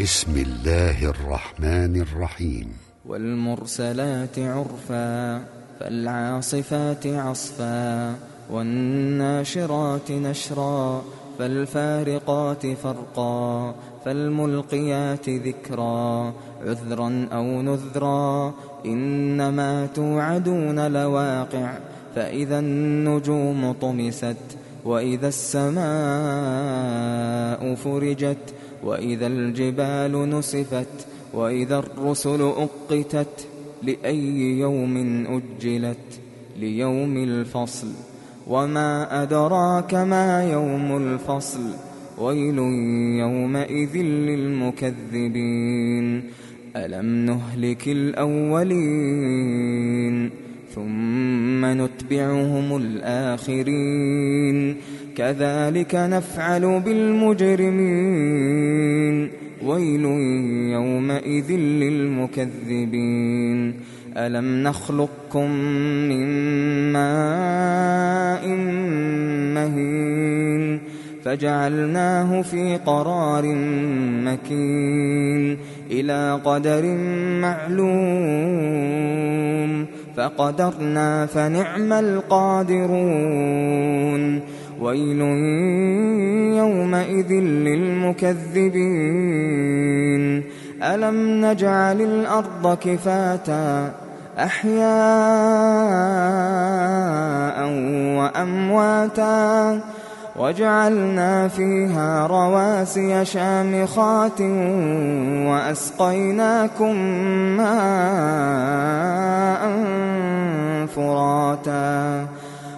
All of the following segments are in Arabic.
بسم الله الرحمن الرحيم. والمرسلات عرفا فالعاصفات عصفا والناشرات نشرا فالفارقات فرقا فالملقيات ذكرا عذرا أو نذرا. إنما توعدون لواقع فإذا النجوم طمست وإذا السماء فرجت وإذا الجبال نسفت وإذا الرسل أقتت لأي يوم أجلت ليوم الفصل وما أدراك ما يوم الفصل ويل يومئذ للمكذبين ألم نهلك الأولين ثم نتبعهم الآخرين كذلك نفعل بالمجرمين. ويل يومئذ للمكذبين. ألم نخلقكم من ماء مهين فجعلناه في قرار مكين. إلى قدر معلوم فقدرنا فنعم القادرون. ويل يومئذ للمكذبين. ألم نجعل الأرض كفاتا أحياء وأمواتا وجعلنا فيها رواسي شامخات وأسقيناكم ماء فراتا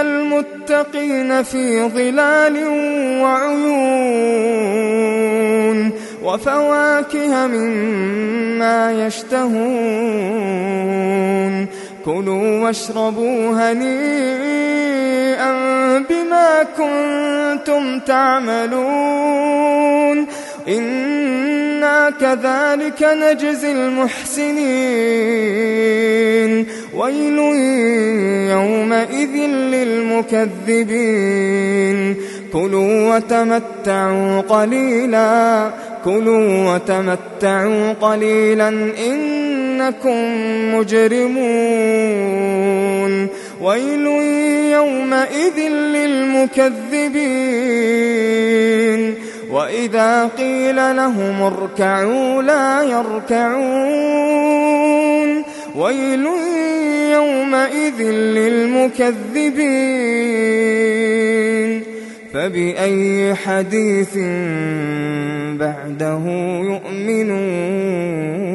المتقين في ظلال وعيون وفواكه مما يشتهون. كلوا واشربوا هنيئا بما كنتم تعملون. إنا كذلك نجزي المحسنين. ويل يومئذ للمكذبين. كلوا وتمتعوا قليلا. كلوا وتمتعوا قليلا. إنكم مجرمون. ويل يومئذ للمكذبين. وإذا قيل لهم اركعوا لا يركعون. ويل يومئذ للمكذبين. فبأي حديث بعده يؤمنون؟